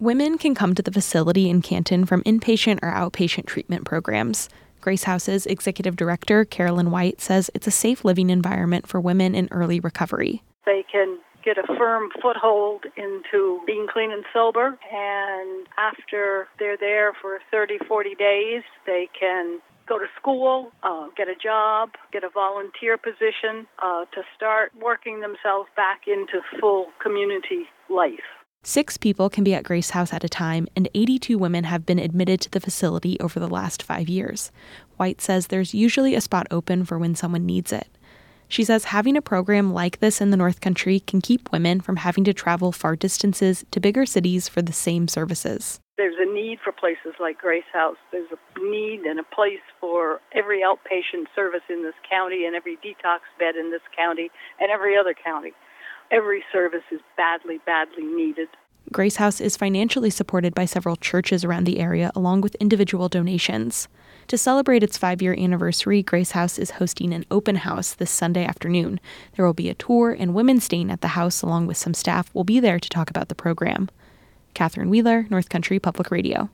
Women can come to the facility in Canton from inpatient or outpatient treatment programs. Grace House's executive director, Carolyn White, says it's a safe living environment for women in early recovery. They can get a firm foothold into being clean and sober, and after they're there for 30, 40 days, they can go to school, uh, get a job, get a volunteer position uh, to start working themselves back into full community life. Six people can be at Grace House at a time, and 82 women have been admitted to the facility over the last five years. White says there's usually a spot open for when someone needs it. She says having a program like this in the North Country can keep women from having to travel far distances to bigger cities for the same services. There's a need for places like Grace House. There's a need and a place for every outpatient service in this county and every detox bed in this county and every other county every service is badly, badly needed. Grace House is financially supported by several churches around the area, along with individual donations. To celebrate its five year anniversary, Grace House is hosting an open house this Sunday afternoon. There will be a tour, and women staying at the house, along with some staff, will be there to talk about the program. Catherine Wheeler, North Country Public Radio.